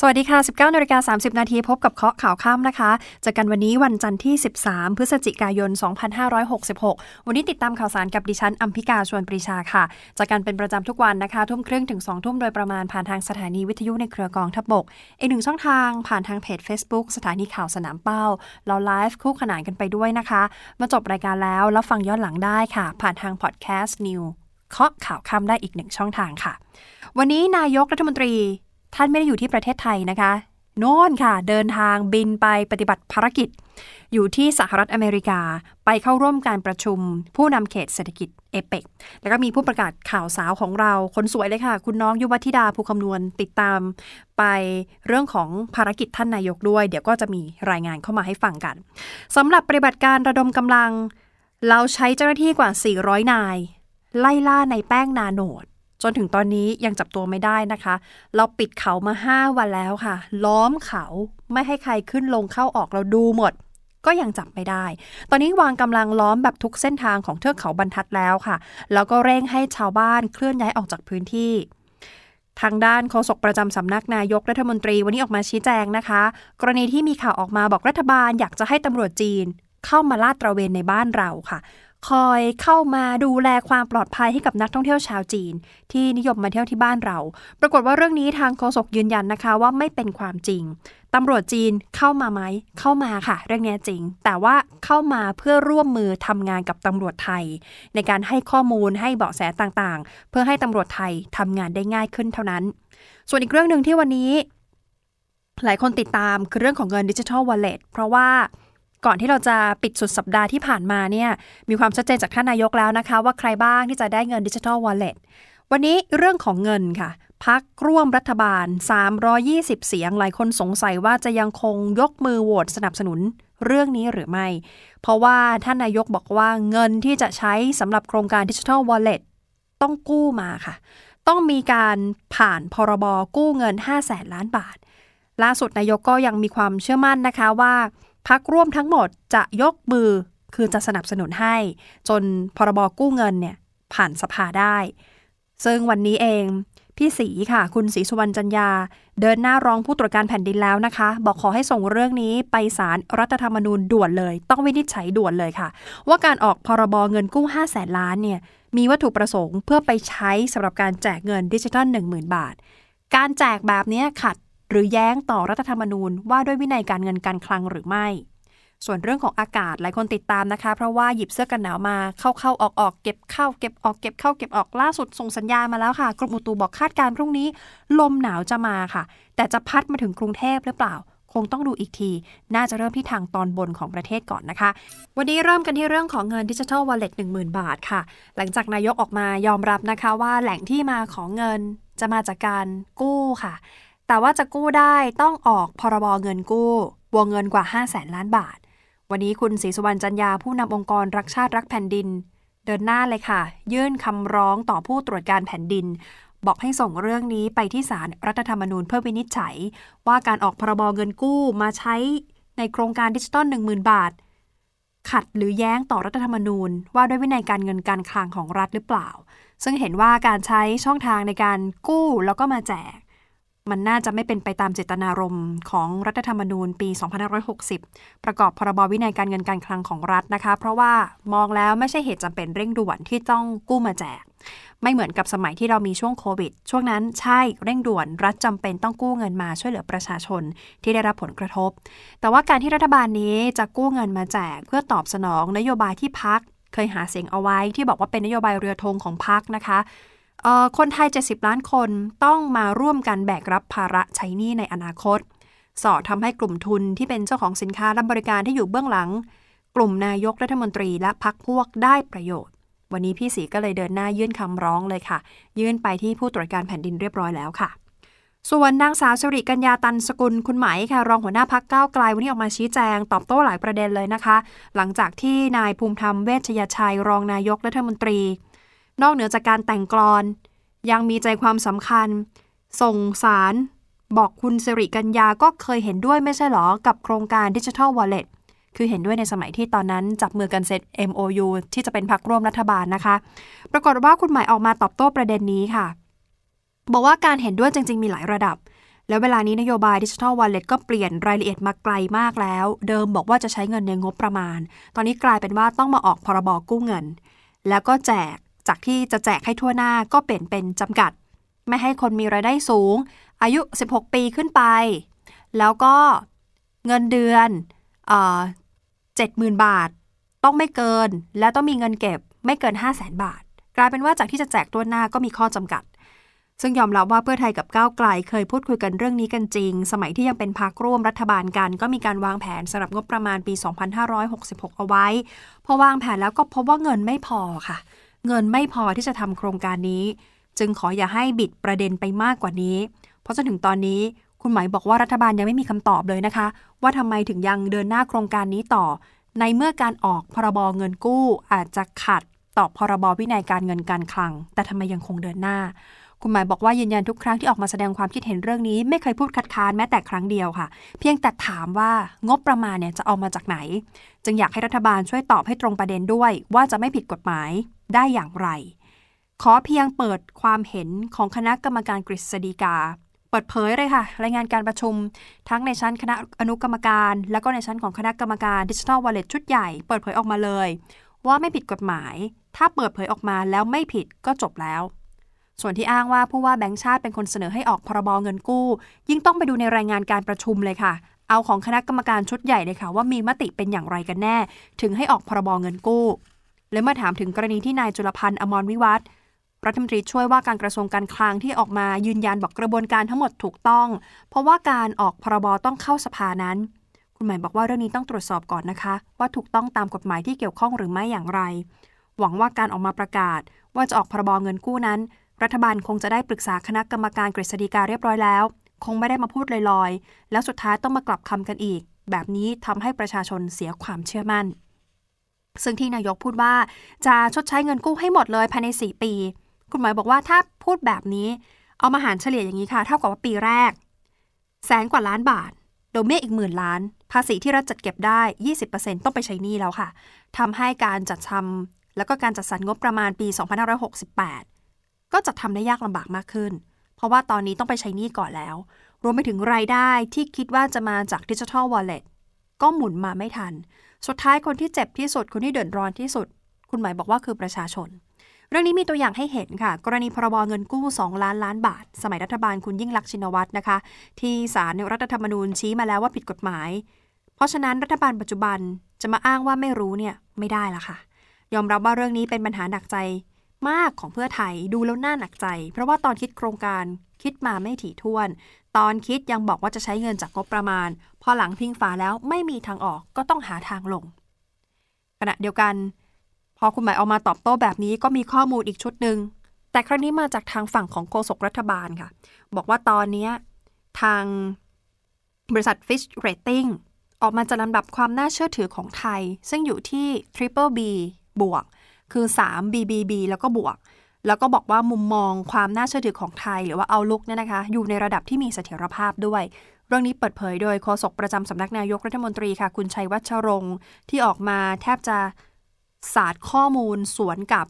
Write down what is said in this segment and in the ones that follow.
สวัสดีค่ะ 19นาฬิกา30 นาทีพบกับเคาะข่าวค่ำนะคะจอกันวันนี้วันจันทร์ที่ 13 พฤศจิกายน 2566 วันนี้ติดตามข่าวสารกับดิฉัน อัมพิกาชวนปรีชาค่ะจอกันเป็นประจำทุกวันนะคะ ทุ่มครึ่งถึง 2 ทุ่มโดยประมาณผ่านทางสถานีวิทยุในเครือกองทัพบก อีกหนึ่งช่องทางผ่านทางเพจ Facebook สถานีข่าวสนามเป้า เราไลฟ์คู่ขนานกันไปด้วยนะคะ มาจบรายการแล้วแล้วฟังย้อนหลังได้ค่ะ ผ่านทางพอดแคสต์นิวเคาะข่าวค่ำได้อีกหนึ่งช่องทางค่ะ วันนี้นายกรัฐมนตรี ท่านไม่ได้อยู่ที่ประเทศไทยนะคะโน่นค่ะ เดินทางบินไปปฏิบัติภารกิจ อยู่ที่สหรัฐอเมริกา ไปเข้าร่วมการประชุม ผู้นำเขตเศรษฐกิจเอเปกแล้วก็มีผู้ประกาศข่าวสาวของเรา คนสวยเลยค่ะ คุณน้องยุวธิดาภูคำนวณติดตามไปเรื่องของภารกิจท่านนายกด้วย เดี๋ยวก็จะมีรายงานเข้ามาให้ฟังกันสำหรับปฏิบัติการระดมกำลัง เราใช้เจ้าหน้าที่กว่า 400 นาย ไล่ล่าในแป้งนาโนด จนถึงตอนนี้ยังจับตัวไม่ได้นะคะ เราปิดเขามา 5 วันแล้วค่ะ ล้อมเขาไม่ให้ใครขึ้นลงเข้าออกเราดูหมด ก็ยังจับไม่ได้ ตอนนี้วางกำลังล้อมแบบทุกเส้นทางของเทือกเขาบรรทัดแล้วค่ะ แล้วก็เร่งให้ชาวบ้านเคลื่อนย้ายออกจากพื้นที่ทางด้านโฆษกประจำสำนักนายกรัฐมนตรีวันนี้ออกมาชี้แจงนะคะ กรณีที่มีข่าวออกมาบอกรัฐบาลอยากจะให้ตำรวจจีน เข้ามาลาดตระเวนในบ้านเราค่ะ คอยเข้ามาดูแลความปลอดภัยให้กับนักท่องเที่ยวชาวจีน ที่นิยมมาเที่ยวที่บ้านเรา ปรากฏว่าเรื่องนี้ทางโฆษกยืนยันนะคะว่าไม่เป็นความจริงตำรวจจีนเข้ามาไหมเข้ามาค่ะ เรื่องนี้จริง แต่ว่าเข้ามาเพื่อร่วมมือทำงานกับตำรวจไทย ในการให้ข้อมูลให้เบาะแสต่างๆ เพื่อให้ตำรวจไทยทำงานได้ง่ายขึ้นเท่านั้น ส่วนอีกเรื่องหนึ่งที่วันนี้ หลายคนติดตามคือเรื่องของเงินดิจิทัลวอลเล็ตเพราะว่า ก่อนที่เราจะปิดสุดสัปดาห์ที่ผ่านมาเนี่ยมีความชัดเจนจากท่านนายกแล้วนะคะ ว่าใครบ้างที่จะได้เงินดิจิทัลวอลเล็ตวันนี้เรื่องของเงินค่ะพักร่วมรัฐบาล 320 เสียงหลายคนสงสัยว่าจะยังคงยกมือโหวตสนับสนุนเรื่องนี้หรือไม่ เพราะว่าท่านนายกบอกว่าเงินที่จะใช้สำหรับโครงการดิจิทัลวอลเล็ตต้องกู้มาค่ะ ต้องมีการผ่านพรบกู้เงิน 5 0 0แสนล้านบาท ล่าสุดนายกก็ยังมีความเชื่อมั่นนะคะว่า พักร่วมทั้งหมดจะยกมือคือจะสนับสนุนให้ จนพรบกู้เงินเนี่ยผ่านสภาได้ ซึ่งวันนี้เอง พี่ศรีค่ะ คุณศรีสุวรรณจันยา เดินหน้าร้องผู้ตรวจการแผ่นดินแล้วนะคะ บอกขอให้ส่งเรื่องนี้ไปศาลรรัฐธรรมนูญด่วนเลย ต้องวินิจฉัยด่วนเลยค่ะ ว่าการออกพรบเงินกู้ 5 0 0แสนล้านเนี่ยมีวัตถุประสงค์เพื่อไปใช้สำหรับการแจกเงินดิจิทัล 10,000 บาท การแจกแบบนี้ขัด หรือแย้งต่อรัฐธรรมนูญว่าด้วยวินัยการเงินการคลังหรือไม่ ส่วนเรื่องของอากาศหลายคนติดตามนะคะ เพราะว่าหยิบเสื้อกันหนาวมาเข้าเข้าออกออกเก็บเข้าเก็บออกเก็บเข้าเก็บออกล่าสุดส่งสัญญาณมาแล้วค่ะ กรมอุตุบอกคาดการณ์พรุ่งนี้ ลมหนาวจะมาค่ะ แต่จะพัดมาถึงกรุงเทพหรือเปล่าคงต้องดูอีกที น่าจะเริ่มที่ทางตอนบนของประเทศก่อนนะคะ วันนี้เริ่มกันที่เรื่องของเงินดิจิทัลวอลเล็ต10,000บาทค่ะ หลังจากนายกออกมายอมรับนะคะว่าแหล่งที่มาของเงินจะมาจากการกู้ค่ะ แต่ว่าจะกู้ได้ต้องออกพรบเงินกู้ วงเงินกว่า 5 0 0แสนล้านบาท วันนี้คุณศรีสุวรรณจันยาผู้นำองค์กรรักชาติรักแผ่นดิน เดินหน้าเลยค่ะ ยื่นคำร้องต่อผู้ตรวจการแผ่นดิน บอกให้ส่งเรื่องนี้ไปที่ศาลรรัฐธรรมนูญเพื่อวินิจฉัย ว่าการออกพรบเงินกู้มาใช้ในโครงการดิจิตอล10,000 บาท ขัดหรือแย้งต่อรัฐธรรมนูญ ว่าด้วยวินัยการเงินการคลังของรัฐหรือเปล่า ซึ่งเห็นว่าการใช้ช่องทางในการกู้แล้วก็มาแจก มันน่าจะไม่เป็นไปตามเจตนารมณ์ของรัฐธรรมนูญปี 2560 ประกอบพรบวินัยการเงินการคลังของรัฐนะคะ เพราะว่ามองแล้วไม่ใช่เหตุจำเป็นเร่งด่วนที่ต้องกู้มาแจก ไม่เหมือนกับสมัยที่เรามีช่วงโควิด ช่วงนั้นใช่เร่งด่วน รัฐจำเป็นต้องกู้เงินมาช่วยเหลือประชาชนที่ได้รับผลกระทบ แต่ว่าการที่รัฐบาลนี้จะกู้เงินมาแจก เพื่อตอบสนองนโยบายที่พักเคยหาเสียงเอาไว้ที่บอกว่าเป็นนโยบายเรือธงของพักนะคะ คนไทย 70 ล้านคนต้องมาร่วมกันแบกรับภาระใช้หนี้ในอนาคต สอดทำให้กลุ่มทุนที่เป็นเจ้าของสินค้าและบริการที่อยู่เบื้องหลัง กลุ่มนายกรัฐมนตรีและพักพวกได้ประโยชน์ วันนี้พี่ศรีก็เลยเดินหน้ายื่นคำร้องเลยค่ะ ยื่นไปที่ผู้ตรวจการแผ่นดินเรียบร้อยแล้วค่ะ ส่วนนางสาวสิริกัญญาตันสกุลคุณไหมค่ะ รองหัวหน้าพักก้าวไกลวันนี้ออกมาชี้แจง ตอบโต้หลายประเด็นเลยนะคะ หลังจากที่นายภูมิธรรมเวชยชัยรองนายกรัฐมนตรี นอกเหนือจากการแต่งกลอน ยังมีใจความสำคัญ ส่งสาร บอกคุณสิริกัญญาก็เคยเห็นด้วยไม่ใช่หรอ กับโครงการดิจิทัลวอลเล็ตคือเห็นด้วยในสมัยที่ตอนนั้นจับมือกันเสร็จ MOU ที่จะเป็นพรรคร่วมรัฐบาลนะคะ ปรากฏว่าคุณหมายออกมาตอบโต้ประเด็นนี้ค่ะ บอกว่าการเห็นด้วยจริง ๆ มีหลายระดับ แล้วเวลานี้นโยบายดิจิทัลวอลเล็ตก็เปลี่ยนรายละเอียดมาไกลมากแล้ว เดิมบอกว่าจะใช้เงินในงบประมาณ ตอนนี้กลายเป็นว่าต้องมาออกพรบกู้เงิน แล้วก็แจก จากที่จะแจกให้ทั่วหน้าก็เปลี่ยนเป็นจำกัด ไม่ให้คนมีรายได้สูง อายุ 16 ปีขึ้นไป แล้วก็เงินเดือนเจ็ดหมื่นบาท ต้องไม่เกิน และต้องมีเงินเก็บไม่เกิน 5 0 0แสนบาท กลายเป็นว่าจากที่จะแจกตัวหน้าก็มีข้อจำกัดซึ่งยอมรับว่าเพื่อไทยกับก้าวไกลเคยพูดคุยกันเรื่องนี้กันจริง สมัยที่ยังเป็นพรรคร่วมรัฐบาลกัน ก็มีการวางแผนสำหรับงบประมาณปี 2566 เอาไว้ พอวางแผนแล้วก็พบว่าเงินไม่พอค่ะ เงินไม่พอที่จะทำโครงการนี้ จึงขออย่าให้บิดประเด็นไปมากกว่านี้ เพราะจนถึงตอนนี้คุณหมายบอกว่ารัฐบาลยังไม่มีคำตอบเลยนะคะ ว่าทำไมถึงยังเดินหน้าโครงการนี้ต่อ ในเมื่อการออกพรบเงินกู้อาจจะขัดต่อพรบวินัยการเงินการคลัง แต่ทำไมยังคงเดินหน้า คุณหมายบอกว่ายืนยันทุกครั้งที่ออกมาแสดงความคิดเห็นเรื่องนี้ ไม่เคยพูดคัดค้านแม้แต่ครั้งเดียวค่ะ เพียงแต่ถามว่างบประมาณเนี่ยจะเอามาจากไหน จึงอยากให้รัฐบาลช่วยตอบให้ตรงประเด็นด้วย ว่าจะไม่ผิดกฎหมาย ได้อย่างไร ขอเพียงเปิดความเห็นของคณะกรรมการกฤษฎีกา เปิดเผยเลยค่ะ รายงานการประชุม ทั้งในชั้นคณะอนุกรรมการ และก็ในชั้นของคณะกรรมการดิจิทัลวอลเล็ตชุดใหญ่ เปิดเผยออกมาเลย ว่าไม่ผิดกฎหมาย ถ้าเปิดเผยออกมาแล้วไม่ผิดก็จบแล้วส่วนที่อ้างว่าผู้ว่าแบงค์ชาติเป็นคนเสนอให้ออกพรบเงินกู้ ยิ่งต้องไปดูในรายงานการประชุมเลยค่ะ เอาของคณะกรรมการชุดใหญ่เลยค่ะ ว่ามีมติเป็นอย่างไรกันแน่ ถึงให้ออกพรบเงินกู้ และเมื่อถามถึงกรณีที่นายจุลพันธ์อมรวิวัฒน์รัฐมนตรีช่วยว่าการกระทรวงการคลังที่ออกมายืนยันบอกกระบวนการทั้งหมดถูกต้อง เพราะว่าการออกพรบต้องเข้าสภานั้น คุณหมายบอกว่าเรื่องนี้ต้องตรวจสอบก่อนนะคะ ว่าถูกต้องตามกฎหมายที่เกี่ยวข้องหรือไม่อย่างไร หวังว่าการออกมาประกาศ ว่าจะออกพรบเงินกู้นั้น รัฐบาลคงจะได้ปรึกษาคณะกรรมการกฤษฎีกาเรียบร้อยแล้ว คงไม่ได้มาพูดลอยๆ แล้วสุดท้ายต้องมากลับคำกันอีก แบบนี้ทำให้ประชาชนเสียความเชื่อมั่น ซึ่งที่นายกพูดว่าจะชดใช้เงินกู้ให้หมดเลยภายใน 4 ปี คุณหมายบอกว่าถ้าพูดแบบนี้ เอามาหารเฉลี่ยอย่างนี้ค่ะ เท่ากับว่าปีแรก แสนกว่าล้านบาท โดเบี้ยอีกหมื่นล้าน ภาษีที่รัฐจัดเก็บได้ 20%ต้องไปใช้หนี้แล้วค่ะทำให้การจัดทำแล้วก็การจัดสรรงบประมาณปี 2568 ก็จะทำได้ยากลำบากมากขึ้น เพราะว่าตอนนี้ต้องไปใช้หนี้ก่อนแล้ว รวมไปถึงรายได้ที่คิดว่าจะมาจากดิจิทัลวอลเล็ตก็หมุนมาไม่ทัน สุดท้ายคนที่เจ็บที่สุด คนที่เดือดร้อนที่สุด คุณหมายบอกว่าคือประชาชน เรื่องนี้มีตัวอย่างให้เห็นค่ะ กรณีพรบเงินกู้ 2 ล้านล้านบาท สมัยรัฐบาลคุณยิ่งลักษณ์ชินวัตรนะคะ ที่ศาลรัฐธรรมนูญชี้มาแล้วว่าผิดกฎหมาย เพราะฉะนั้นรัฐบาลปัจจุบันจะมาอ้างว่าไม่รู้เนี่ยไม่ได้ละค่ะ ยอมรับว่าเรื่องนี้เป็นปัญหาหนักใจ มากของเพื่อไทยดูแล้วน่าหนักใจ เพราะว่าตอนคิดโครงการคิดมาไม่ถี่ถ้วน ตอนคิดยังบอกว่าจะใช้เงินจากงบประมาณ พอหลังพิงฝาแล้วไม่มีทางออกก็ต้องหาทางลง ขณะเดียวกัน พอคุณหมายออกมาตอบโต้แบบนี้ก็มีข้อมูลอีกชุดหนึ่งแต่ครั้งนี้มาจากทางฝั่งของโฆษกรัฐบาลค่ะ บอกว่าตอนนี้ทางบริษัท Fitch Rating ออกมาจะลำดับความน่าเชื่อถือของไทย ซึ่งอยู่ที่ Triple B บวก คือ 3 BBB แล้วก็บวก แล้วก็บอกว่ามุมมองความน่าเชื่อถือของไทยหรือว่าเอาลุกเนี่ยนะคะ อยู่ในระดับที่มีเสถียรภาพด้วย เรื่องนี้เปิดเผยโดยโฆษกประจำสำนักนายกรัฐมนตรีค่ะ คุณชัยวัชรงค์ที่ออกมาแทบจะศาสตร์ข้อมูลสวนกับ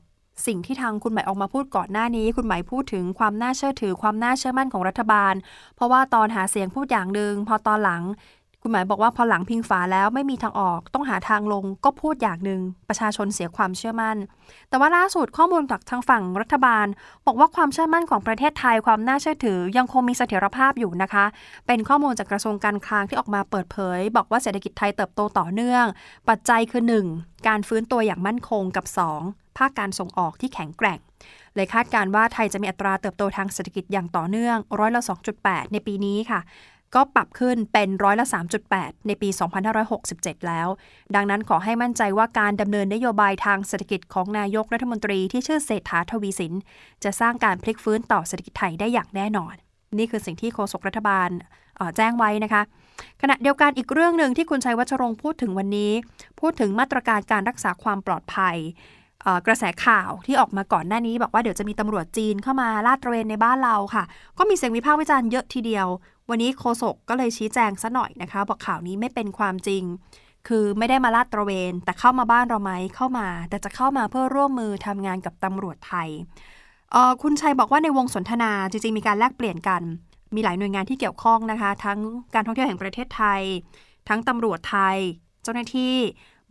สิ่งที่ทางคุณหมายออกมาพูดก่อนหน้านี้ คุณหมายพูดถึงความน่าเชื่อถือความน่าเชื่อมั่นของรัฐบาล เพราะว่าตอนหาเสียงพูดอย่างหนึ่งพอตอนหลัง คุณหมายบอกว่าพอหลังพิงฝาแล้วไม่มีทางออก ต้องหาทางลงก็พูดอย่างหนึ่งประชาชนเสียความเชื่อมั่น แต่ว่าล่าสุดข้อมูลจากทางฝั่งรัฐบาล บอกว่าความเชื่อมั่นของประเทศไทยความน่าเชื่อถือยังคงมีเสถียรภาพอยู่นะคะ เป็นข้อมูลจากกระทรวงการคลังที่ออกมาเปิดเผย บอกว่าเศรษฐกิจไทยเติบโตต่อเนื่อง ปัจจัยคือ 1. การฟื้นตัวอย่างมั่นคงกับ 2. ภาคการส่งออกที่แข็งแกร่งเลยคาดการว่าไทยจะมีอัตราเติบโตทางเศรษฐกิจอย่างต่อเนื่องร้อยละ2.8 ในปีนี้ค่ะ ก็ปรับขึ้นเป็นร้อยละ 3.8 ในปี 2567 แล้ว ดังนั้นขอให้มั่นใจว่าการดำเนินนโยบายทางเศรษฐกิจของนายกรัฐมนตรีที่ชื่อเศรษฐาทวีสิน จะสร้างการพลิกฟื้นต่อเศรษฐกิจไทยได้อย่างแน่นอน นี่คือสิ่งที่โฆษกรัฐบาลแจ้งไว้นะคะ ขณะเดียวกันอีกเรื่องหนึ่งที่คุณชัยวัชรงค์พูดถึงวันนี้ พูดถึงมาตรการการรักษาความปลอดภัย กระแสข่าวที่ออกมาก่อนหน้านี้ บอกว่าเดี๋ยวจะมีตำรวจจีนเข้ามาลาดตระเวนในบ้านเราค่ะ ก็มีเสียงวิพากษ์วิจารณ์เยอะทีเดียว วันนี้โฆษกก็เลยชี้แจงซะหน่อยนะคะ บอกข่าวนี้ไม่เป็นความจริง คือไม่ได้มาลาดตระเวน แต่เข้ามาบ้านเราไหมเข้ามา แต่จะเข้ามาเพื่อร่วมมือทำงานกับตำรวจไทยคุณชัยบอกว่าในวงสนทนาจริงๆมีการแลกเปลี่ยนกัน มีหลายหน่วยงานที่เกี่ยวข้องนะคะ ทั้งการท่องเที่ยวแห่งประเทศไทย ทั้งตำรวจไทย เจ้าหน้าที่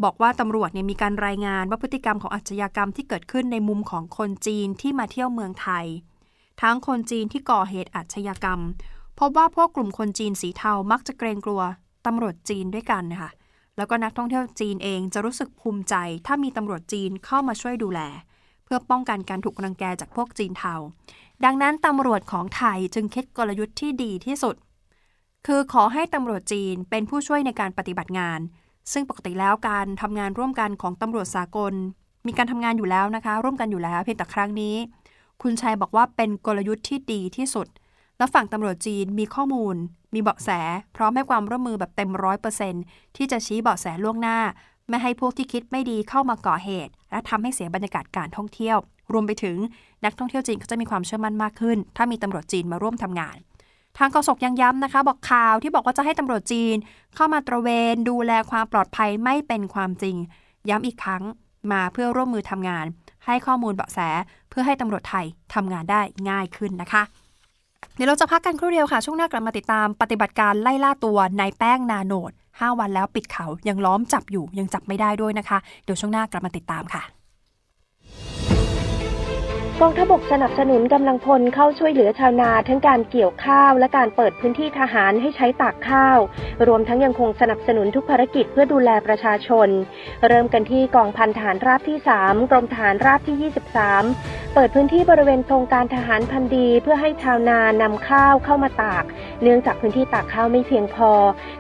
บอกว่าตำรวจเนี่ยมีการรายงานว่าพฤติกรรมของอาชญากรรมที่เกิดขึ้นในมุมของคนจีนที่มาเที่ยวเมืองไทย ทั้งคนจีนที่ก่อเหตุอาชญากรรม พบว่าพวกกลุ่มคนจีนสีเทามักจะเกรงกลัวตำรวจจีนด้วยกันนะคะแล้วก็นักท่องเที่ยวจีนเองจะรู้สึกภูมิใจ ถ้ามีตำรวจจีนเข้ามาช่วยดูแล เพื่อป้องกันการถูกรังแกจากพวกจีนเทา ดังนั้นตำรวจของไทยจึงคิดกลยุทธ์ที่ดีที่สุด คือขอให้ตำรวจจีนเป็นผู้ช่วยในการปฏิบัติงาน ซึ่งปกติแล้วการทำงานร่วมกันของตำรวจสากล มีการทำงานอยู่แล้วนะคะ ร่วมกันอยู่แล้วเพียงแต่ครั้งนี้ คุณชัยบอกว่าเป็นกลยุทธ์ที่ดีที่สุด และฝั่งตำรวจจีนมีข้อมูล มีเบาะแส พร้อมให้ความร่วมมือแบบเต็มร้อยเปอร์เซ็นที่จะชี้เบาะแสล่วงหน้า ไม่ให้พวกที่คิดไม่ดีเข้ามาก่อเหตุ และทำให้เสียบรรยากาศการท่องเที่ยว รวมไปถึงนักท่องเที่ยวจีนก็จะมีความเชื่อมั่นมากขึ้น ถ้ามีตำรวจจีนมาร่วมทำงาน ทางกสกยังย้ำนะคะ บอกข่าวที่บอกว่าจะให้ตำรวจจีน เข้ามาตระเวนดูแลความปลอดภัยไม่เป็นความจริง ย้ำอีกครั้งมาเพื่อร่วมมือทำงาน ให้ข้อมูลเบาะแสเพื่อให้ตำรวจไทยทำงานได้ง่ายขึ้นนะคะ เดี๋ยวเราจะพักกันครู่เดียวค่ะ ช่วงหน้ากลับมาติดตามปฏิบัติการไล่ล่าตัวนายแป้งนาโนด5วันแล้วปิดเขายังล้อมจับอยู่ยังจับไม่ได้ด้วยนะคะ เดี๋ยวช่วงหน้ากลับมาติดตามค่ะ กองทพบกสนับสนุนกำลังพลเข้าช่วยเหลือชาวนาทั้งการเกี่ยวข้าวและการเปิดพื้นที่ทหารให้ใช้ตากข้าว รวมทั้งยังคงสนับสนุนทุกภารกิจเพื่อดูแลประชาชน เริ่มกันที่กองพันฐานราบที่ 3 กรมฐานราบที่ 23 เปิดพื้นที่บริเวณโครงการทหารพันดี เพื่อให้ชาวนานำข้าวเข้ามาตาก เนื่องจากพื้นที่ตากข้าวไม่เพียงพอ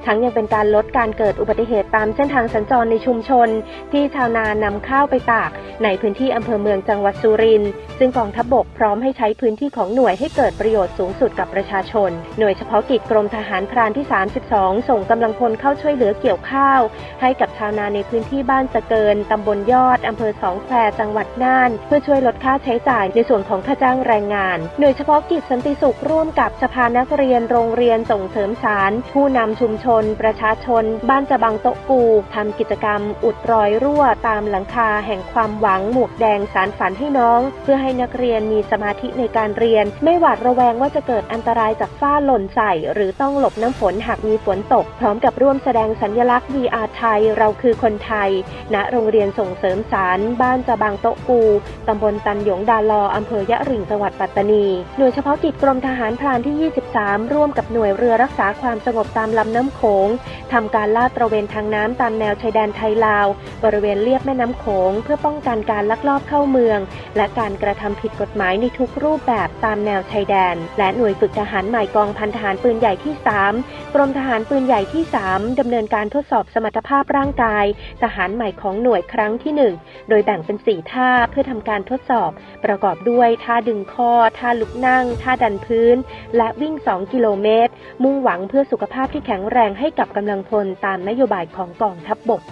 ทั้งยังเป็นการลดการเกิดอุบัติเหตุตามเส้นทางสัญจรในชุมชน ที่ชาวนานำข้าวไปตาก ในพื้นที่อำเภอเมืองจังหวัดสุรินทร์ซึ่งกองทัพบกพร้อมให้ใช้พื้นที่ของหน่วยให้เกิดประโยชน์สูงสุดกับประชาชน หน่วยเฉพาะกิจกรมทหารพรานที่ 32 ส่งกำลังพลเข้าช่วยเหลือเกี่ยวข้าว ให้กับชาวนาในพื้นที่บ้านสะเกินตำบลยอดอำเภอสองแควจังหวัดน่าน เพื่อช่วยลดค่าใช้จ่ายในส่วนของค่าจ้างแรงงาน หน่วยเฉพาะกิจสันติสุขร่วมกับสภานักเรียนโรงเรียนส่งเสริมสาร ผู้นำชุมชน ประชาชน บ้านจะบังโตะปูทำกิจกรรม อุดรอยรั่วตามหลังคาแห่งความหวังหมวกแดงสารฝันให้น้อง เพื่อให้นักเรียนมีสมาธิในการเรียน ไม่หวาดระแวงว่าจะเกิดอันตรายจากฟ้าหล่นใส่ หรือต้องหลบน้ำฝนหากมีฝนตก พร้อมกับร่วมแสดงสัญลักษณ์ VR ไทย เราคือคนไทย ณ โรงเรียนส่งเสริมสาร บ้านจะบางโต๊ะปูตำบลตันหยงดาลออำเภอยะริงจังหวัดปัตตานี หน่วยเฉพาะกิจกรมทหารพรานที่ 23 ร่วมกับหน่วยเรือรักษาความสงบตามลำน้ำโขงทำการลาดตระเวนทางน้ำตามแนวชายแดนไทยลาว บริเวณเลียบแม่น้ำโขง เพื่อป้องกันการลักลอบเข้าเมือง และการกระทำำผิดกฎหมายในทุกรูปแบบตามแนวชายแดน และหน่วยฝึกทหารใหม่กองพันทหารปืนใหญ่ที่ 3 กรมทหารปืนใหญ่ที่ 3 ดำเนินการทดสอบสมรรถภาพร่างกาย ทหารใหม่ของหน่วยครั้งที่ 1 โดยแบ่งเป็น 4 ท่าเพื่อทำการทดสอบ ประกอบด้วยท่าดึงข้อ ท่าลุกนั่ง ท่าดันพื้น และวิ่ง 2 กิโลเมตร มุ่งหวังเพื่อสุขภาพที่แข็งแรงให้กับกำลังพลตามนโยบายของกองทัพบบก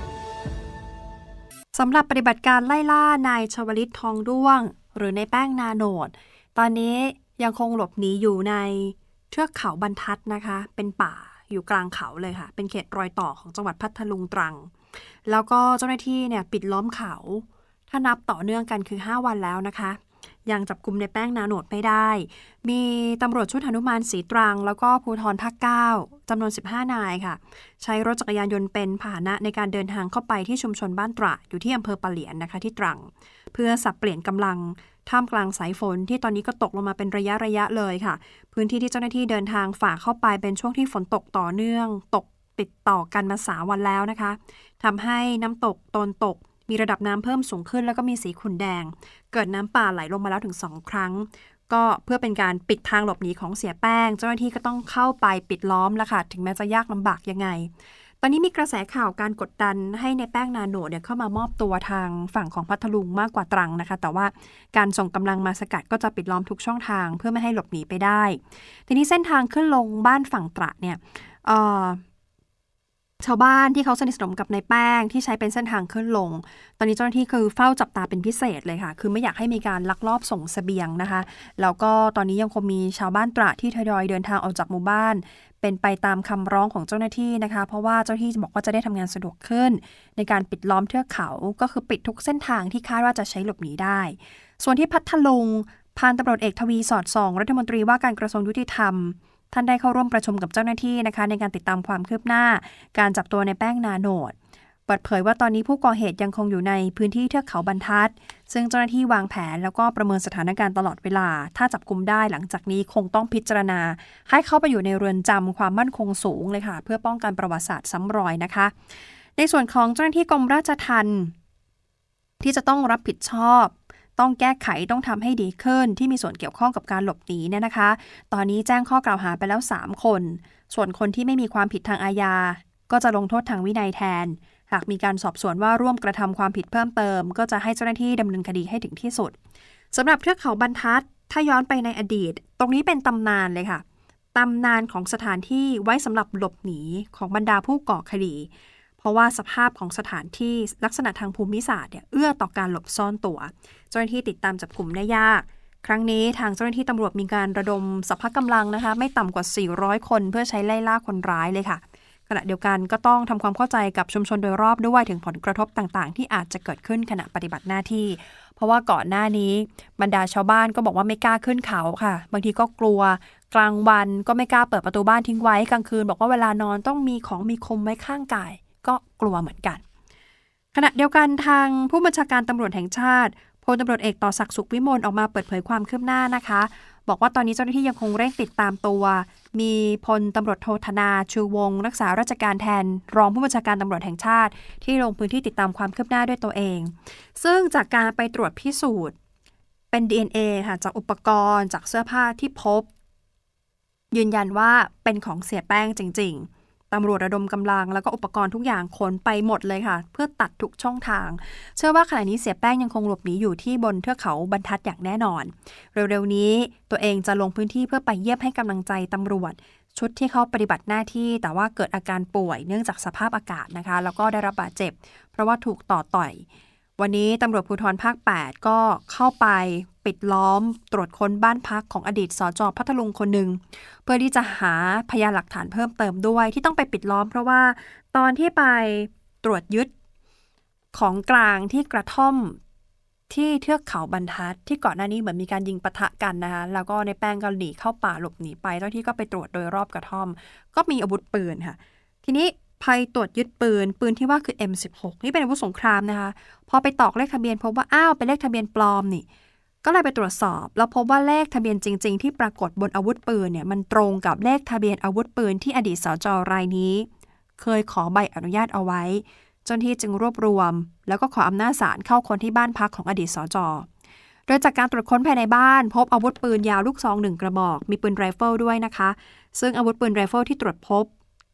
สำหรับปฏิบัติการไล่ล่านายชวลิตทองด้วง หรือในแป้งนาโนด ตอนนี้ยังคงหลบหนีอยู่ในเทือกเขาบรรทัดนะคะ เป็นป่าอยู่กลางเขาเลยค่ะ เป็นเขตรอยต่อของจังหวัดพัทลุงตรัง แล้วก็เจ้าหน้าที่เนี่ยปิดล้อมเขา ถ้านับต่อเนื่องกันคือ 5 วันแล้วนะคะ ยังจับกลุ่มในแป้งนาโนดไม่ได้ มีตำรวจชุดหนุมานสีตรัง แล้วก็ภูธรภาค9จำนวน 15 นายค่ะ ใช้รถจักรยานยนต์เป็นพาหนะในการเดินทางเข้าไปที่ชุมชนบ้านตระอยู่ที่อำเภอปะเหลียนนะคะที่ตรัง เพื่อสับเปลี่ยนกำลังท่ามกลางสายฝนที่ตอนนี้ก็ตกลงมาเป็นระยะระยะเลยค่ะ พื้นที่ที่เจ้าหน้าที่เดินทางฝ่าเข้าไปเป็นช่วงที่ฝนตกต่อเนื่อง ตกติดต่อกันมาสาวันแล้วนะคะทำให้น้ำตกตนตก มีระดับน้ำเพิ่มสูงขึ้นแล้วก็มีสีขุ่นแดง เกิดน้ำป่าไหลลงมาแล้วถึงสองครั้ง ก็เพื่อเป็นการปิดทางหลบหนีของเสียแป้ง เจ้าหน้าที่ก็ต้องเข้าไปปิดล้อมแล้วค่ะ ถึงแม้จะยากลำบากยังไง ตอนนี้มีกระแสข่าวการกดดันให้ในแป้งนาโนเนี่ยเข้ามามอบตัวทางฝั่งของพัทลุงมากกว่าตรังนะคะ แต่ว่าการส่งกำลังมาสกัดก็จะปิดล้อมทุกช่องทางเพื่อไม่ให้หลบหนีไปได้ ทีนี้เส้นทางขึ้นลงบ้านฝั่งตระเนี่ยชาวบ้านที่เขาสนิทสนมกับนายแป้งที่ใช้เป็นเส้นทางขึ้นลง ตอนนี้เจ้าหน้าที่คือเฝ้าจับตาเป็นพิเศษเลยค่ะ คือไม่อยากให้มีการลักลอบส่งสเสบียงนะคะ แล้วก็ตอนนี้ยังคงมีชาวบ้านตระที่ทยอยเดินทางออกจากหมู่บ้าน เป็นไปตามคำร้องของเจ้าหน้าที่นะคะ เพราะว่าเจ้าหน้าที่บอกว่าจะได้ทำงานสะดวกขึ้น ในการปิดล้อมเทือกเขาก็คือปิดทุกเส้นทางที่คาดว่าจะใช้หลบหนีได้ ส่วนที่พัทลุงพันตำรวจเอกทวีสอดส่อง รัฐมนตรีว่าการกระทรวงยุติธรรม ท่านได้เข้าร่วมประชุมกับเจ้าหน้าที่นะคะ ในการติดตามความคืบหน้า การจับตัวในแป้งนาโนด เปิดเผยว่าตอนนี้ผู้ก่อเหตุยังคงอยู่ในพื้นที่เทือกเขาบรรทัด ซึ่งเจ้าหน้าที่วางแผนแล้วก็ประเมินสถานการณ์ตลอดเวลา ถ้าจับกลุมได้หลังจากนี้คงต้องพิจารณา ให้เข้าไปอยู่ในเรือนจำความมั่นคงสูงเลยค่ะ เพื่อป้องกันประวัติศาสตร์ซ้ำรอยนะคะ ในส่วนของเจ้าหน้าที่กรมราชทัณฑ์ที่จะต้องรับผิดชอบต้องแก้ไขต้องทำให้ดีขึ้น ที่มีส่วนเกี่ยวข้องกับการหลบหนีเนี่ยนะคะ ตอนนี้แจ้งข้อกล่าวหาไปแล้ว 3 คน ส่วนคนที่ไม่มีความผิดทางอาญา ก็จะลงโทษทางวินัยแทน หากมีการสอบสวนว่าร่วมกระทำความผิดเพิ่มเติม ก็จะให้เจ้าหน้าที่ดำเนินคดีให้ถึงที่สุดสำหรับเทือกเขาบรรทัด ถ้าย้อนไปในอดีต ตรงนี้เป็นตำนานเลยค่ะตำนานของสถานที่ไว้สำหรับหลบหนีของบรรดาผู้ก่อคดี เพราะว่าสภาพของสถานที่ลักษณะทางภูมิศาสตร์เนี่ยเอื้อต่อการหลบซ่อนตัว เจ้าหน้าที่ติดตามจับกลุ่มได้ยาก ครั้งนี้ทางเจ้าหน้าที่ตำรวจมีการระดมสัพพะกำลังนะคะ ไม่ต่ำกว่า 400 คนเพื่อใช้ไล่ล่าคนร้ายเลยค่ะ ณะเดียวกันก็ต้องทำความเข้าใจกับชุมชนโดยรอบด้วยถึงผลกระทบต่างๆ ที่อาจจะเกิดขึ้นขณะปฏิบัติหน้าที่ เพราะว่าก่อนหน้านี้บรรดาชาวบ้านก็บอกว่าไม่กล้าขึ้นเขาค่ะ บางทีก็กลัวกลางวันก็ไม่กล้าเปิดประตูบ้านทิ้งไว้กลางคืน บอกว่าเวลานอนต้องมีของมีคมไว้ข้างกาย ก็กลัวเหมือนกัน ขณะเดียวกันทางผู้บัญชาการตำรวจแห่งชาติพลตำรวจเอกต่อศักดิ์สุขวิมลออกมาเปิดเผยความคืบหน้านะคะ บอกว่าตอนนี้เจ้าหน้าที่ยังคงเร่งติดตามตัว มีพลตำรวจโทธนาชูวง รักษาราชการแทน รองผู้บัญชาการตำรวจแห่งชาติ ที่ลงพื้นที่ติดตามความคืบหน้าด้วยตัวเอง ซึ่งจากการไปตรวจพิสูจน์ เป็น DNA ค่ะจากอุปกรณ์จากเสื้อผ้าที่พบ ยืนยันว่าเป็นของเสียแป้งจริง ๆ ตำรวจระดมกำลัง แล้วก็อุปกรณ์ทุกอย่างขนไปหมดเลยค่ะ เพื่อตัดทุกช่องทาง เชื่อว่าขณะนี้เสียแป้งยังคงหลบหนีอยู่ที่บนเทือกเขาบรรทัดอย่างแน่นอน เร็วๆนี้ตัวเองจะลงพื้นที่เพื่อไปเยี่ยมให้กำลังใจตำรวจ ชุดที่เขาปฏิบัติหน้าที่ แต่ว่าเกิดอาการป่วยเนื่องจากสภาพอากาศนะคะ แล้วก็ได้รับบาดเจ็บ เพราะว่าถูกต่อต่อย วันนี้ตำรวจภูธรภาค 8 ก็เข้าไปปิดล้อมตรวจค้นบ้านพักของอดีตสจพัทลุงคนหนึ่ง เพื่อที่จะหาพยานหลักฐานเพิ่มเติมด้วยที่ต้องไปปิดล้อม เพราะว่าตอนที่ไปตรวจยึดของกลางที่กระท่อมที่เทือกเขาบรรทัด ที่ก่อนหน้านี้เหมือนมีการยิงปะทะกันนะคะแล้วก็ในแป้งก็หนีเข้าป่าหลบหนีไปเจ้าที่ก็ไปตรวจโดยรอบกระท่อม ก็มีอาวุธปืนค่ะ ทีนี้ ภัยตรวจยึดปืน ปืนที่ว่าคือ M16 นี่เป็นอาวุธสงครามนะคะ พอไปตอกเลขทะเบียนพบว่าอ้าวเป็นเลขทะเบียนปลอมนี่ ก็เลยไปตรวจสอบ แล้วพบว่าเลขทะเบียนจริง ๆ ที่ปรากฏบนอาวุธปืนเนี่ยมันตรงกับเลขทะเบียนอาวุธปืนที่อดีตสจรายนี้ เคยขอใบอนุญาตเอาไว้เจ้าหน้าที่จึงรวบรวม แล้วก็ขออำนาจศาลเข้าค้นที่บ้านพักของอดีตสจโดยจากการตรวจค้นภายในบ้าน พบอาวุธปืนยาวลูกซองหนึ่งกระบอก มีปืนไรเฟิลด้วยนะคะ ซึ่งอาวุธปืนไรเฟิลที่ตรวจพบ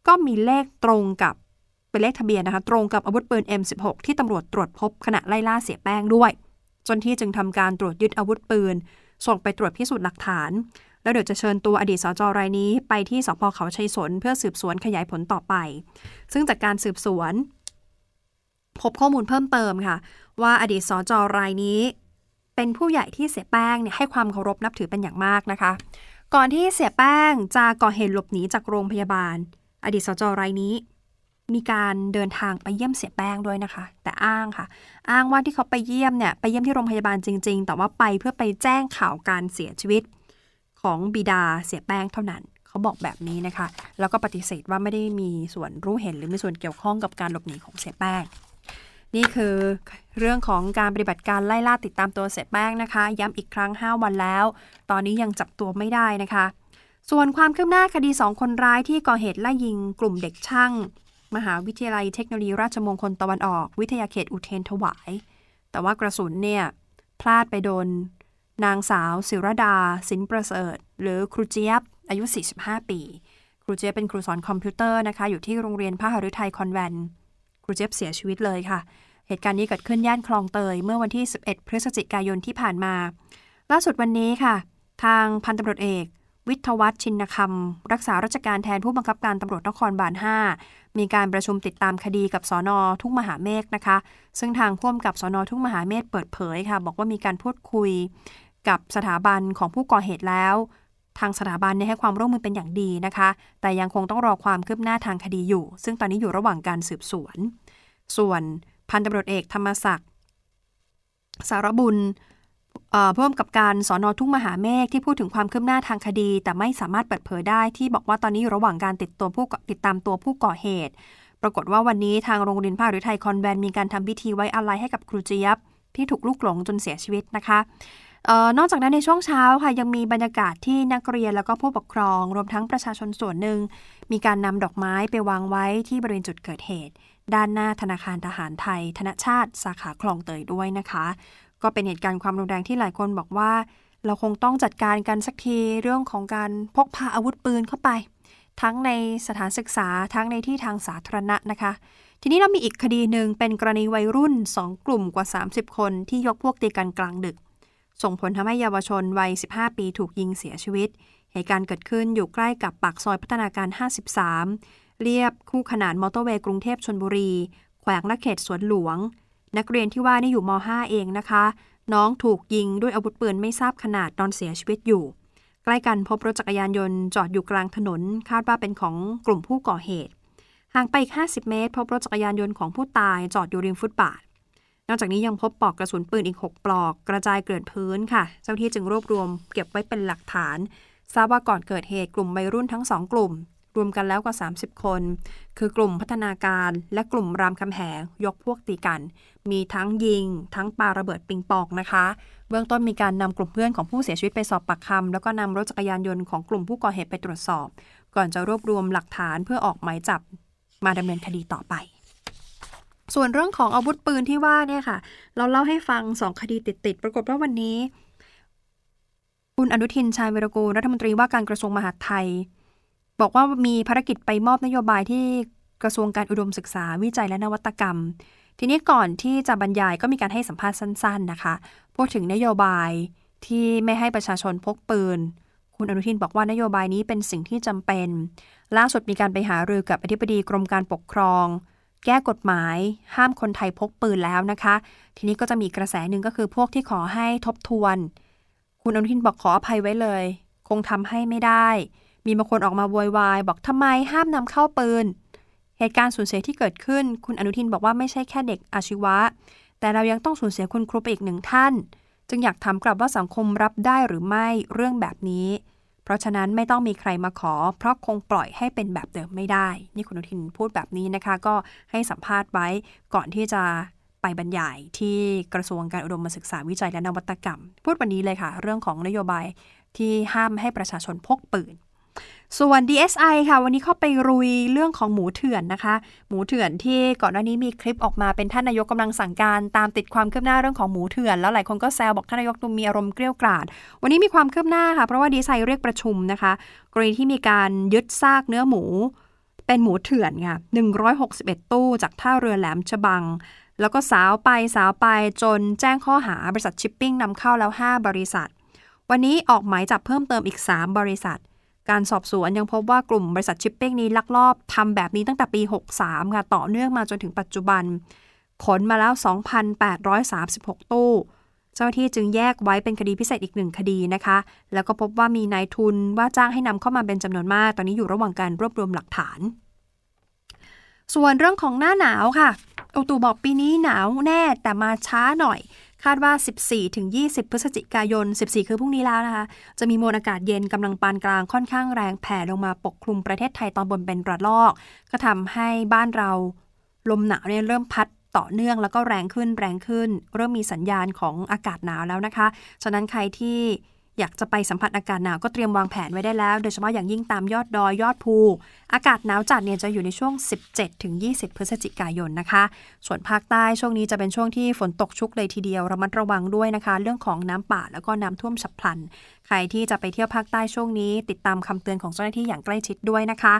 ก็มีเลขตรงกับเป็นเลขทะเบียนนะคะ ตรงกับอาวุธปืน M16 ที่ตำรวจตรวจพบขณะไล่ล่าเสี่ยแป้งด้วยเจ้าหน้าที่จึงทำการตรวจยึดอาวุธปืน ส่งไปตรวจพิสูจน์หลักฐาน แล้วเดี๋ยวจะเชิญตัวอดีตสจรายนี้ ไปที่สภเขาชัยสนเพื่อสืบสวนขยายผลต่อไป ซึ่งจากการสืบสวน พบข้อมูลเพิ่มเติมค่ะ ว่าอดีตสจรายนี้ เป็นผู้ใหญ่ที่เสี่ยแป้งเนี่ยให้ความเคารพนับถือเป็นอย่างมากนะคะ ก่อนที่เสียแป้งจะก่อเหตุหลบหนีจากโรงพยาบาล อดีตสจรายนี้ มีการเดินทางไปเยี่ยมเสียแป้งด้วยนะคะ แต่อ้างค่ะ อ้างว่าที่เขาไปเยี่ยมเนี่ยไปเยี่ยมที่โรงพยาบาลจริง ๆ แต่ว่าไปเพื่อไปแจ้งข่าวการเสียชีวิตของบิดาเสียแป้งเท่านั้นเขาบอกแบบนี้นะคะ แล้วก็ปฏิเสธว่าไม่ได้มีส่วนรู้เห็นหรือมีส่วนเกี่ยวข้องกับการหลบหนีของเสียแป้ง นี่คือเรื่องของการปฏิบัติการไล่ล่าติดตามตัวเสียแป้งนะคะ ย้ำอีกครั้ง 5 วันแล้ว ตอนนี้ยังจับตัวไม่ได้นะคะ ส่วนความคืบหน้าคดีสองคนร้ายที่ก่อเหตุไล่ยิงกลุ่มเด็กช่าง มหาวิทยาลัยเทคโนโลยีราชมงคลตะวันออก วิทยาเขตอุเทนถวาย แต่ว่ากระสุนเนี่ย พลาดไปโดน นางสาวศิรดา สินประเสริฐ หรือครูเจี๊ยบ อายุ 45 ปี ครูเจี๊ยบเป็นครูสอนคอมพิวเตอร์นะคะ อยู่ที่โรงเรียนพระหฤทัยคอนแวนครูเจี๊ยบเสียชีวิตเลยค่ะ เหตุการณ์นี้เกิดขึ้นย่านคลองเตย เมื่อวันที่ 11 พฤศจิกายนที่ผ่านมา ล่าสุดวันนี้ค่ะ ทางพันตำรวจเอก วิทวัฒชินคำรักษาราชการแทนผู้บังคับการตำรวจนครบาลมีการประชุมติดตามคดีกับสอนอทุ่งมหาเมฆนะคะ ซึ่งทางพ่วมกับสอนอทุ่งมหาเมฆเปิดเผยค่ะ บอกว่ามีการพูดคุยกับสถาบันของผู้ก่อเหตุแล้ว ทางสถาบันให้ความร่วมมือเป็นอย่างดีนะคะ แต่ยังคงต้องรอความคืบหน้าทางคดีอยู่ ซึ่งตอนนี้อยู่ระหว่างการสืบสวน ส่วนพันตำรวจเอกธรรมศักดิ์สารบุญ เพิ่มกับการสอนอทุ่งมหาเมฆที่พูดถึงความคืบหน้าทางคดี แต่ไม่สามารถเปิดเผยได้ที่บอกว่าตอนนี้อยู่ระหว่างการติดตัวผู้ติดตามตัวผู้ก่อเหตุ ปรากฏว่าวันนี้ทางโรงเรียนภาคหรือไทยคอนแวนมีการทำพิธีไว้อาลัยให้กับครูเจี๊ยบที่ถูกลูกหลงจนเสียชีวิตนะคะออนอกจากนั้นในช่วงเช้าค่ะยังมีบรรยากาศที่นักเรียนแล้วก็ผู้ปกครอง รวมทั้งประชาชนส่วนหนึ่ง มีการนำดอกไม้ไปวางไว้ที่บริเวณจุดเกิดเหตุ ด้านหน้าธนาคารทหารไทย ธนชาติ สาขาคลองเตยด้วยนะคะ ก็เป็นเหตุการณ์ความรุนแรงที่หลายคนบอกว่า เราคงต้องจัดการกันสักทีเรื่องของการพกพาอาวุธปืนเข้าไป ทั้งในสถานศึกษาทั้งในที่ทางสาธารณะนะคะ ทีนี้เรามีอีกคดีหนึ่งเป็นกรณีวัยรุ่น 2 กลุ่มกว่า 30 คนที่ยกพวกตีกันกลางดึก ส่งผลทำให้เยาวชนวัย 15 ปีถูกยิงเสียชีวิตเหตุการณ์เกิดขึ้นอยู่ใกล้กับปากซอยพัฒนาการ 53 เรียบคู่ขนานมอเตอร์เวย์กรุงเทพชนบุรี แขวงและเขตสวนหลวง นักเรียนที่ว่านี่อยู่ม .5 เองนะคะ น้องถูกยิงด้วยอาวุธปืนไม่ทราบขนาดตอนเสียชีวิตอยู่ ใกล้กันพบรถจักรยานยนต์จอดอยู่กลางถนน คาดว่าเป็นของกลุ่มผู้ก่อเหตุ ห่างไปอีก 50 เมตร พบรถจักรยานยนต์ของผู้ตายจอดอยู่ริมฟุตบาท นอกจากนี้ยังพบปลอกกระสุนปืนอีก 6 ปลอกกระจายเกลื่อนพื้นค่ะ เจ้าที่จึงรวบรวม เก็บไว้เป็นหลักฐาน ทราบว่าก่อนเกิดเหตุกลุ่มวัยรุ่นทั้งสองกลุ่ม รวมกันแล้วกว่า 30 คน คือกลุ่มพัฒนาการและกลุ่มรามคำแหงยกพวกตีกัน มีทั้งยิง ทั้งปาระเบิดปิงปองนะคะ เบื้องต้นมีการนำกลุ่มเพื่อนของผู้เสียชีวิตไปสอบปากคำแล้วก็นำรถจักรยานยนต์ของกลุ่มผู้ก่อเหตุไปตรวจสอบ ก่อนจะรวบรวมหลักฐานเพื่อออกหมายจับมาดำเนินคดีต่อไป ส่วนเรื่องของอาวุธปืนที่ว่าเนี่ยค่ะ เราเล่าให้ฟังสองคดีติดๆปรากฏว่าวันนี้คุณอนุทินชาญวิรกูลรัฐมนตรีว่าการกระทรวงมหาดไทย บอกว่ามีภารกิจไปมอบนโยบายที่กระทรวงการอุดมศึกษาวิจัยและนวัตกรรม ทีนี้ก่อนที่จะบรรยายก็มีการให้สัมภาษณ์สั้น ๆนะคะ พูดถึงนโยบายที่ไม่ให้ประชาชนพกปืน คุณอนุทินบอกว่านโยบายนี้เป็นสิ่งที่จำเป็น ล่าสุดมีการไปหารือกับอธิบดีกรมการปกครอง แก้กฎหมาย ห้ามคนไทยพกปืนแล้วนะคะ ทีนี้ก็จะมีกระแสหนึ่งก็คือพวกที่ขอให้ทบทวน คุณอนุทินบอกขออภัยไว้เลย คงทำให้ไม่ได้ มีบางคนออกมาโวยวายบอกทำไมห้ามนำเข้าปืน เหตุการณ์สูญเสียที่เกิดขึ้น คุณอนุทินบอกว่าไม่ใช่แค่เด็กอาชีวะ แต่เรายังต้องสูญเสียคุณครูไปอีกหนึ่งท่าน จึงอยากถามกลับว่าสังคมรับได้หรือไม่เรื่องแบบนี้ เพราะฉะนั้นไม่ต้องมีใครมาขอ เพราะคงปล่อยให้เป็นแบบเดิมไม่ได้ นี่คุณอนุทินพูดแบบนี้นะคะ ก็ให้สัมภาษณ์ไว้ก่อนที่จะไปบรรยายที่กระทรวงการอุดมศึกษาวิจัยและนวัตกรรม พูดวันนี้เลยค่ะ เรื่องของนโยบายที่ห้ามให้ประชาชนพกปืน ส่วน DSI ค่ะ วันนี้เข้าไปรุยเรื่องของหมูเถื่อนนะคะ หมูเถื่อนที่ก่อนหน้านี้มีคลิปออกมาเป็นท่านนายกกำลังสั่งการตามติดความคืบหน้าเรื่องของหมูเถื่อน แล้วหลายคนก็แซวบอกท่านนายกดูมีอารมณ์เกลี้ยกล่อมวันนี้มีความคืบหน้าค่ะ เพราะว่าดีไซน์เรียกประชุมนะคะ กรณีที่มีการยึดซากเนื้อหมู เป็นหมูเถื่อนค่ะ 161 ตู้จากท่าเรือแหลมฉบัง แล้วก็สาวไปสาวไปจนแจ้งข้อหาบริษัทชิปปิ้งนำเข้าแล้ว 5 บริษัท วันนี้ออกหมายจับเพิ่มเติมอีก 3 บริษัท การสอบสวนยังพบว่ากลุ่มบริษัทชิปปิ้งนี้ลักลอบทำแบบนี้ตั้งแต่ปี 63 ค่ะ ต่อเนื่องมาจนถึงปัจจุบัน ขนมาแล้ว 2,836 ตู้ เจ้าหน้าที่จึงแยกไว้เป็นคดีพิเศษอีกหนึ่งคดีนะคะ แล้วก็พบว่ามีนายทุนว่าจ้างให้นำเข้ามาเป็นจำนวนมาก ตอนนี้อยู่ระหว่างการรวบรวมหลักฐาน ส่วนเรื่องของหน้าหนาวค่ะอุตุบอกปีนี้หนาวแน่แต่มาช้าหน่อย คาดว่า 14-20 พฤศจิกายน 14 คือพรุ่งนี้แล้วนะคะ จะมีมวลอากาศเย็นกำลังปานกลางค่อนข้างแรงแผ่ลงมาปกคลุมประเทศไทยตอนบนเป็นระลอก ก็ทำให้บ้านเราลมหนาวเนี่ยเริ่มพัดต่อเนื่องแล้วก็แรงขึ้นแรงขึ้น เริ่มมีสัญญาณของอากาศหนาวแล้วนะคะ ฉะนั้นใครที่ อยากจะไปสัมผัสอากาศหนาวก็เตรียมวางแผนไว้ได้แล้ว โดยเฉพาะอย่างยิ่งตามยอดดอยยอดภู อากาศหนาวจัดเนี่ยจะอยู่ในช่วง 17-20 พฤศจิกายนนะคะ ส่วนภาคใต้ช่วงนี้จะเป็นช่วงที่ฝนตกชุกเลยทีเดียวระมัดระวังด้วยนะคะ เรื่องของน้ำป่าแล้วก็น้ำท่วมฉับพลัน ใครที่จะไปเที่ยวภาคใต้ช่วงนี้ ติดตามคำเตือนของเจ้าหน้าที่อย่างใกล้ชิดด้วยนะคะ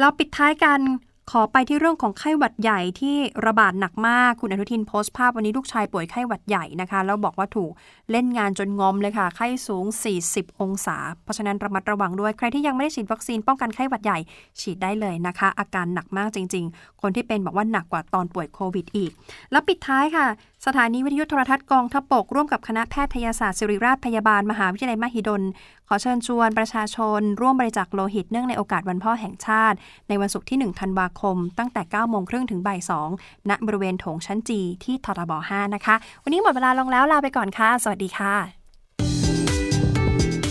เราปิดท้ายกัน ขอไปที่เรื่องของไข้หวัดใหญ่ที่ระบาดหนักมาก คุณอนุทินโพสต์ภาพวันนี้ลูกชายป่วยไข้หวัดใหญ่นะคะ แล้วบอกว่าถูกเล่นงานจนงอมเลยค่ะ ไข้สูง 40 องศา เพราะฉะนั้นระมัดระวังด้วย ใครที่ยังไม่ได้ฉีดวัคซีนป้องกันไข้หวัดใหญ่ ฉีดได้เลยนะคะ อาการหนักมากจริง ๆ คนที่เป็นบอกว่าหนักกว่าตอนป่วยโควิดอีก แล้วปิดท้ายค่ะ สถานีวิทยุโทรทัศน์กองทัพบกร่วมกับคณะแพทยศาสตร์ศิริราชพยาบาล มหาวิทยาลัยมหิดล ขอเชิญชวนประชาชน ร่วมบริจาคโลหิตเนื่องในโอกาสวันพ่อแห่งชาติ ในวันศุกร์ที่ 1 ธันวาคม ตั้งแต่ 9 โมงครึ่งถึงบ่าย2ณบริเวณโถงชั้นจีที่ทรบ5 นะคะ วันนี้หมดเวลาลงแล้วลาไปก่อนค่ะ สวัสดีค่ะ